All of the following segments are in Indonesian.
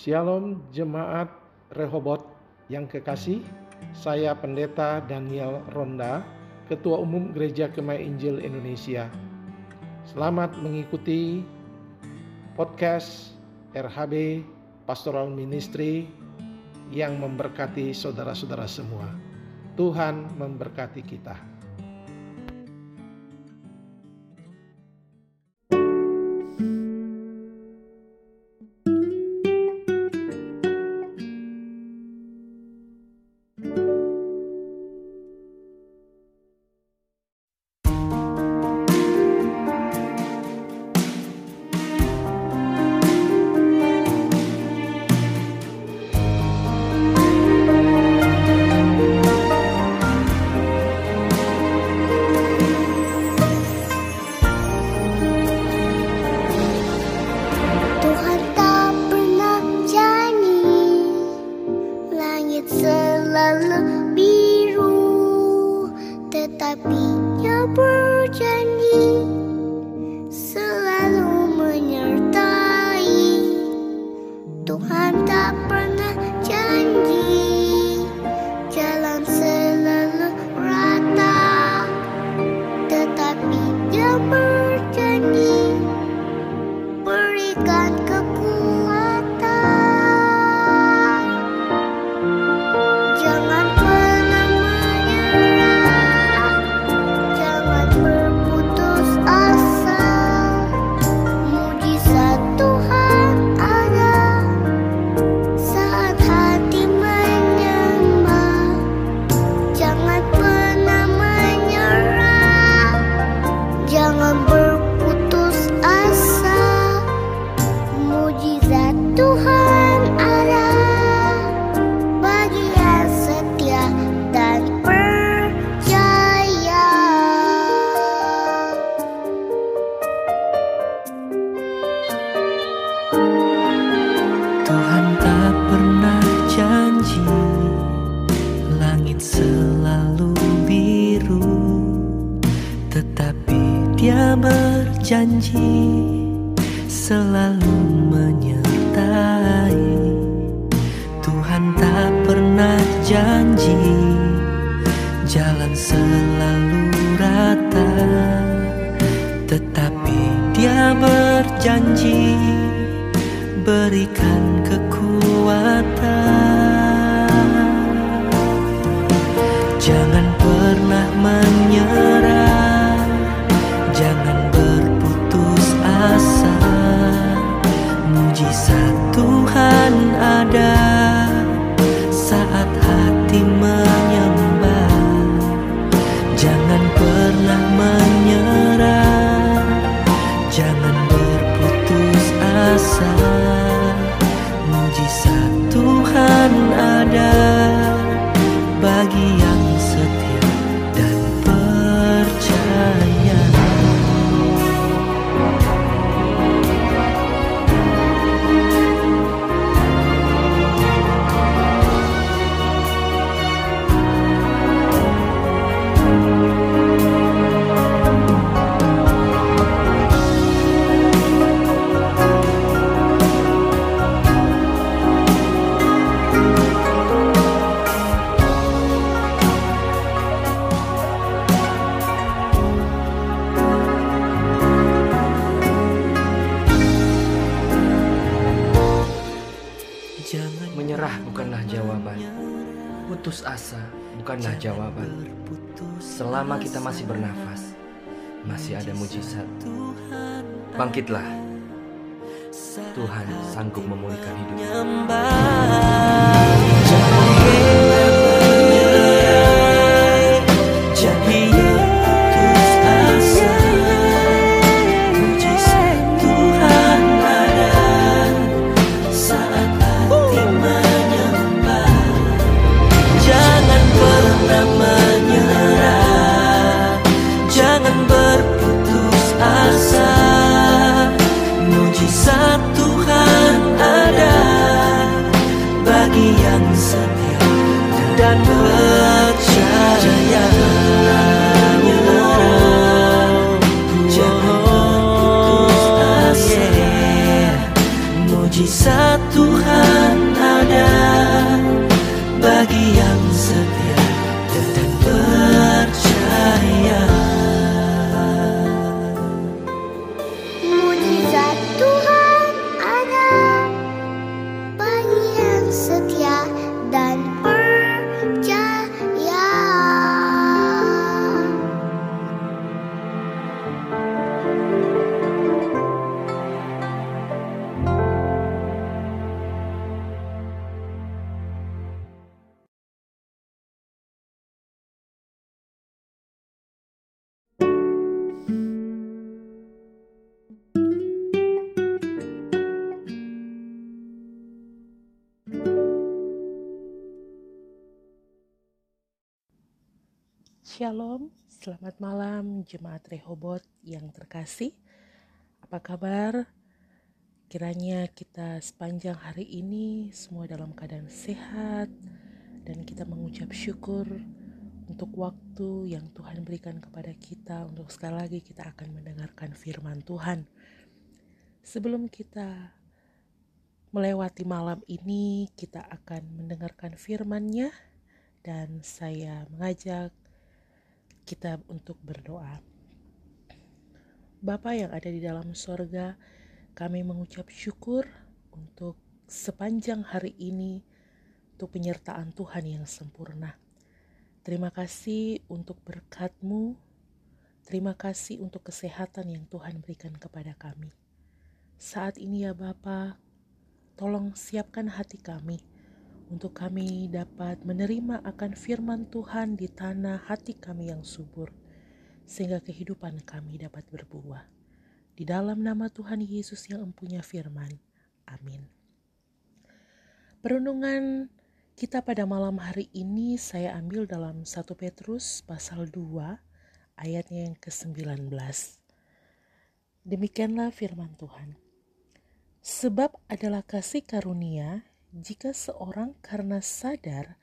Shalom jemaat Rehobot yang kekasih, saya Pendeta Daniel Ronda, Ketua Umum Gereja Kemai Injil Indonesia. Selamat mengikuti podcast RHB Pastoral Ministry yang memberkati saudara-saudara semua. Tuhan memberkati kita. Dia berjanji Selalu menyertai Tuhan tak pernah janji Jalan selalu rata Tetapi dia berjanji berikan kekuatan. Jangan pernah menyerah, jawaban. Putus asa bukanlah jawaban. Selama kita masih bernafas, masih ada mujizat. Bangkitlah. Tuhan sanggup memulihkan hidup. Mujizat Tuhan ada bagi yang setia Shalom, selamat malam Jemaat Rehobot yang terkasih. Apa kabar? Kiranya kita sepanjang hari ini semua dalam keadaan sehat dan kita mengucap syukur untuk waktu yang Tuhan berikan kepada kita untuk sekali lagi kita akan mendengarkan firman Tuhan. Sebelum kita melewati malam ini, kita akan mendengarkan firman-Nya dan saya mengajak kita untuk berdoa. Bapa yang ada di dalam sorga, kami mengucap syukur untuk sepanjang hari ini untuk penyertaan Tuhan yang sempurna. Terima kasih untuk berkat-Mu. Terima kasih untuk kesehatan yang Tuhan berikan kepada kami. Saat ini ya Bapa, tolong siapkan hati kami untuk kami dapat menerima akan firman Tuhan di tanah hati kami yang subur, sehingga kehidupan kami dapat berbuah. Di dalam nama Tuhan Yesus yang empunya firman. Amin. Perenungan kita pada malam hari ini saya ambil dalam 1 Petrus pasal 2 ayatnya yang ke-19. Demikianlah firman Tuhan. Sebab adalah kasih karunia jika seorang karena sadar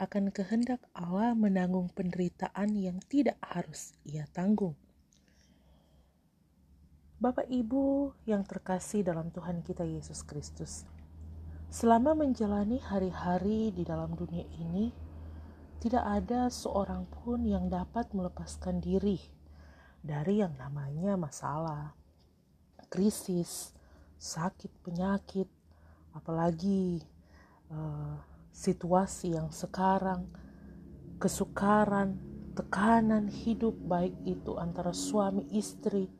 akan kehendak Allah menanggung penderitaan yang tidak harus ia tanggung. Bapak Ibu yang terkasih dalam Tuhan kita Yesus Kristus, selama menjalani hari-hari di dalam dunia ini, tidak ada seorang pun yang dapat melepaskan diri dari yang namanya masalah, krisis, sakit, penyakit, apalagi uh, situasi yang sekarang, kesukaran, tekanan hidup, baik itu antara suami istri,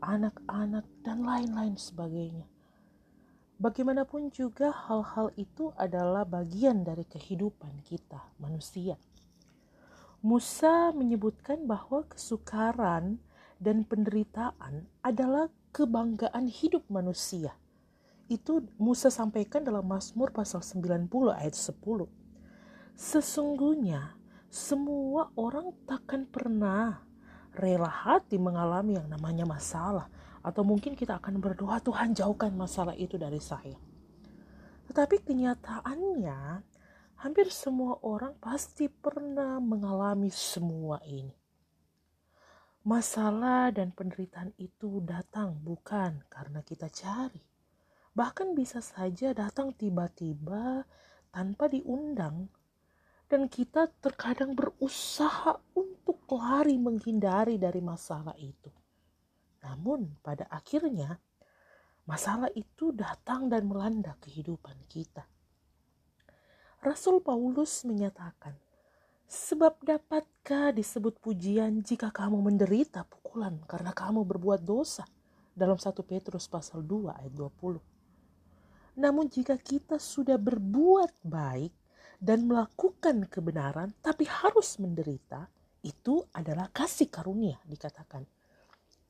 anak-anak, dan lain-lain sebagainya. Bagaimanapun juga, hal-hal itu adalah bagian dari kehidupan kita, manusia. Musa menyebutkan bahwa kesukaran dan penderitaan adalah kebanggaan hidup manusia itu Musa sampaikan dalam Mazmur pasal 90 ayat 10. Sesungguhnya semua orang takkan pernah rela hati mengalami yang namanya masalah atau mungkin kita akan berdoa Tuhan jauhkan masalah itu dari saya. Tetapi kenyataannya hampir semua orang pasti pernah mengalami semua ini. Masalah dan penderitaan itu datang bukan karena kita cari, bahkan bisa saja datang tiba-tiba tanpa diundang dan kita terkadang berusaha untuk lari menghindari dari masalah itu. Namun pada akhirnya masalah itu datang dan melanda kehidupan kita. Rasul Paulus menyatakan, Sebab dapatkah disebut pujian jika kamu menderita pukulan karena kamu berbuat dosa? Dalam 1 Petrus pasal 2 ayat 20. Namun jika kita sudah berbuat baik dan melakukan kebenaran tapi harus menderita, itu adalah kasih karunia dikatakan.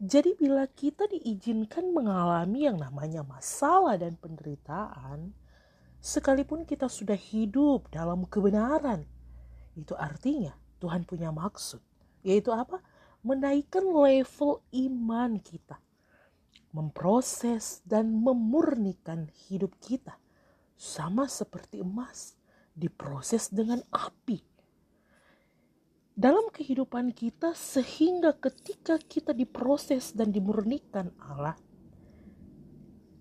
Jadi bila kita diizinkan mengalami yang namanya masalah dan penderitaan, sekalipun kita sudah hidup dalam kebenaran, itu artinya Tuhan punya maksud, yaitu apa? Menaikkan level iman kita memproses dan memurnikan hidup kita, sama seperti emas diproses dengan api. Dalam kehidupan kita, sehingga ketika kita diproses dan dimurnikan Allah,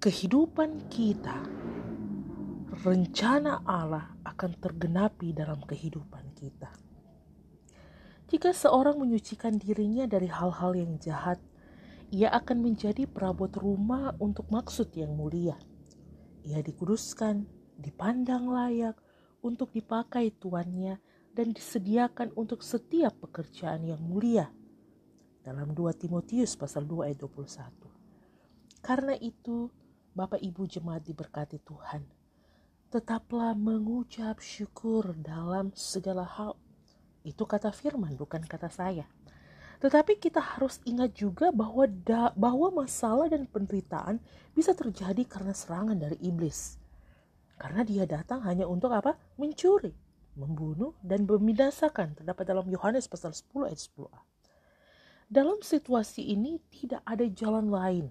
kehidupan kita rencana Allah akan tergenapi dalam kehidupan kita. Jika seorang menyucikan dirinya dari hal-hal yang jahat, ia akan menjadi perabot rumah untuk maksud yang mulia. Ia dikuduskan, dipandang layak untuk dipakai tuannya dan disediakan untuk setiap pekerjaan yang mulia. Dalam 2 Timotius pasal 2 ayat 21. Karena itu, Bapak Ibu jemaat diberkati Tuhan. Tetaplah mengucap syukur dalam segala hal. Itu kata firman, bukan kata saya. Tetapi kita harus ingat juga bahwa da, bahwa masalah dan penderitaan bisa terjadi karena serangan dari iblis. Karena dia datang hanya untuk apa? Mencuri, membunuh dan membinasakan. Terdapat dalam Yohanes pasal 10 ayat 10a. Dalam situasi ini tidak ada jalan lain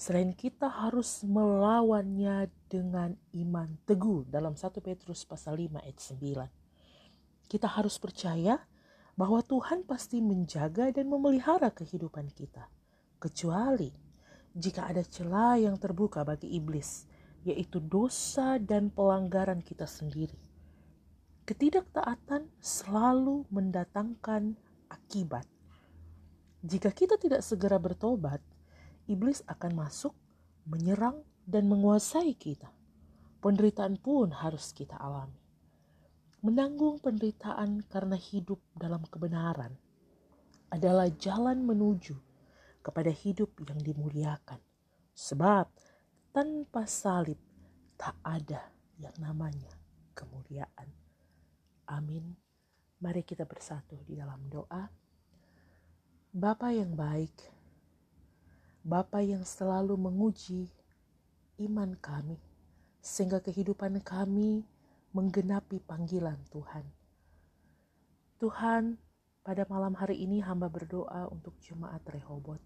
selain kita harus melawannya dengan iman teguh dalam 1 Petrus pasal 5 ayat 9. Kita harus percaya bahwa Tuhan pasti menjaga dan memelihara kehidupan kita, kecuali jika ada celah yang terbuka bagi iblis, yaitu dosa dan pelanggaran kita sendiri. Ketidaktaatan selalu mendatangkan akibat. Jika kita tidak segera bertobat, iblis akan masuk, menyerang, dan menguasai kita. Penderitaan pun harus kita alami menanggung penderitaan karena hidup dalam kebenaran adalah jalan menuju kepada hidup yang dimuliakan. Sebab tanpa salib tak ada yang namanya kemuliaan. Amin. Mari kita bersatu di dalam doa. Bapa yang baik, Bapa yang selalu menguji iman kami, sehingga kehidupan kami menggenapi panggilan Tuhan. Tuhan, pada malam hari ini hamba berdoa untuk jemaat Rehobot.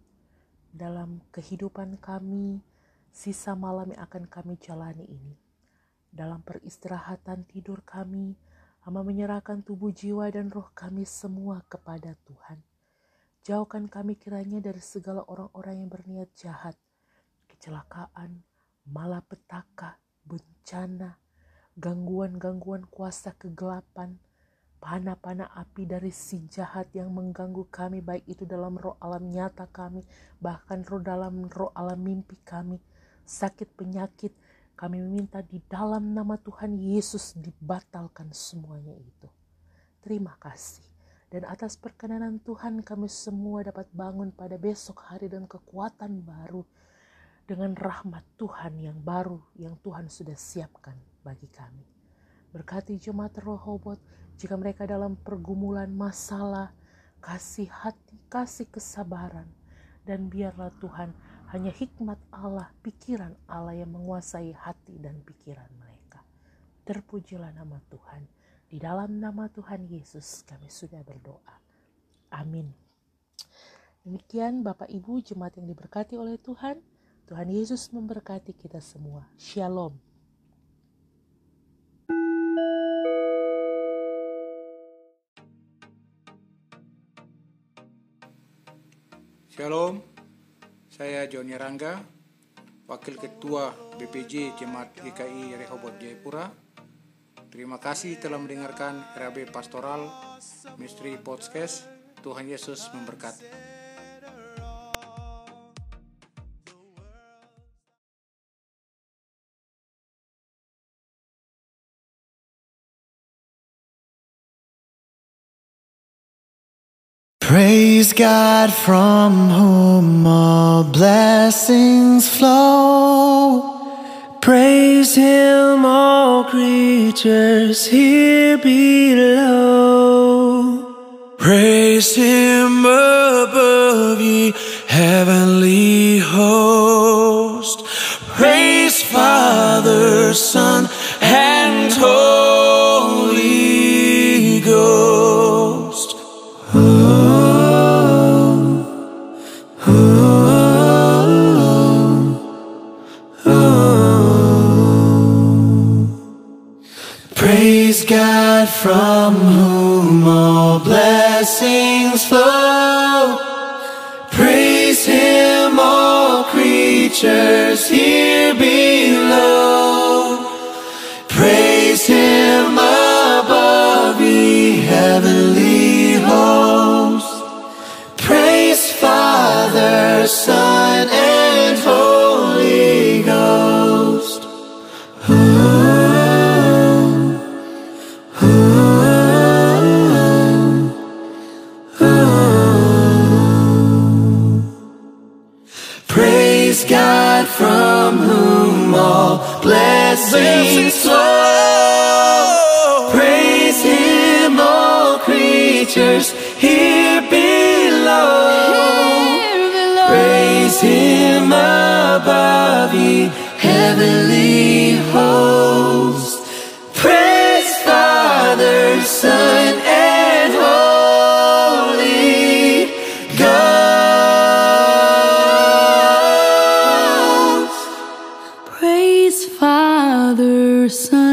Dalam kehidupan kami, sisa malam yang akan kami jalani ini. Dalam peristirahatan tidur kami, hamba menyerahkan tubuh jiwa dan roh kami semua kepada Tuhan. Jauhkan kami kiranya dari segala orang-orang yang berniat jahat, kecelakaan, malapetaka, bencana, gangguan-gangguan kuasa kegelapan, panah-panah api dari si jahat yang mengganggu kami baik itu dalam roh alam nyata kami, bahkan roh dalam roh alam mimpi kami, sakit penyakit, kami meminta di dalam nama Tuhan Yesus dibatalkan semuanya itu. Terima kasih. Dan atas perkenanan Tuhan kami semua dapat bangun pada besok hari dan kekuatan baru dengan rahmat Tuhan yang baru yang Tuhan sudah siapkan bagi kami. Berkati jemaat Rohobot jika mereka dalam pergumulan masalah, kasih hati, kasih kesabaran, dan biarlah Tuhan hanya hikmat Allah, pikiran Allah yang menguasai hati dan pikiran mereka. Terpujilah nama Tuhan. Di dalam nama Tuhan Yesus kami sudah berdoa. Amin. Demikian Bapak Ibu jemaat yang diberkati oleh Tuhan. Tuhan Yesus memberkati kita semua. Shalom. Shalom, saya Joni Rangga, Wakil Ketua BPJ Jemaat GKI Rehoboth Jayapura. Terima kasih telah mendengarkan RAB Pastoral Misteri Podcast. Tuhan Yesus memberkati. Praise God from whom all blessings flow. Praise Him, all creatures here below. Praise Him creatures here below. Praise Him above heavenly hosts. Praise Father, Son, and God from whom all blessings flow. Praise Him, all creatures here below. Praise Him above, ye heavenly hosts. your son.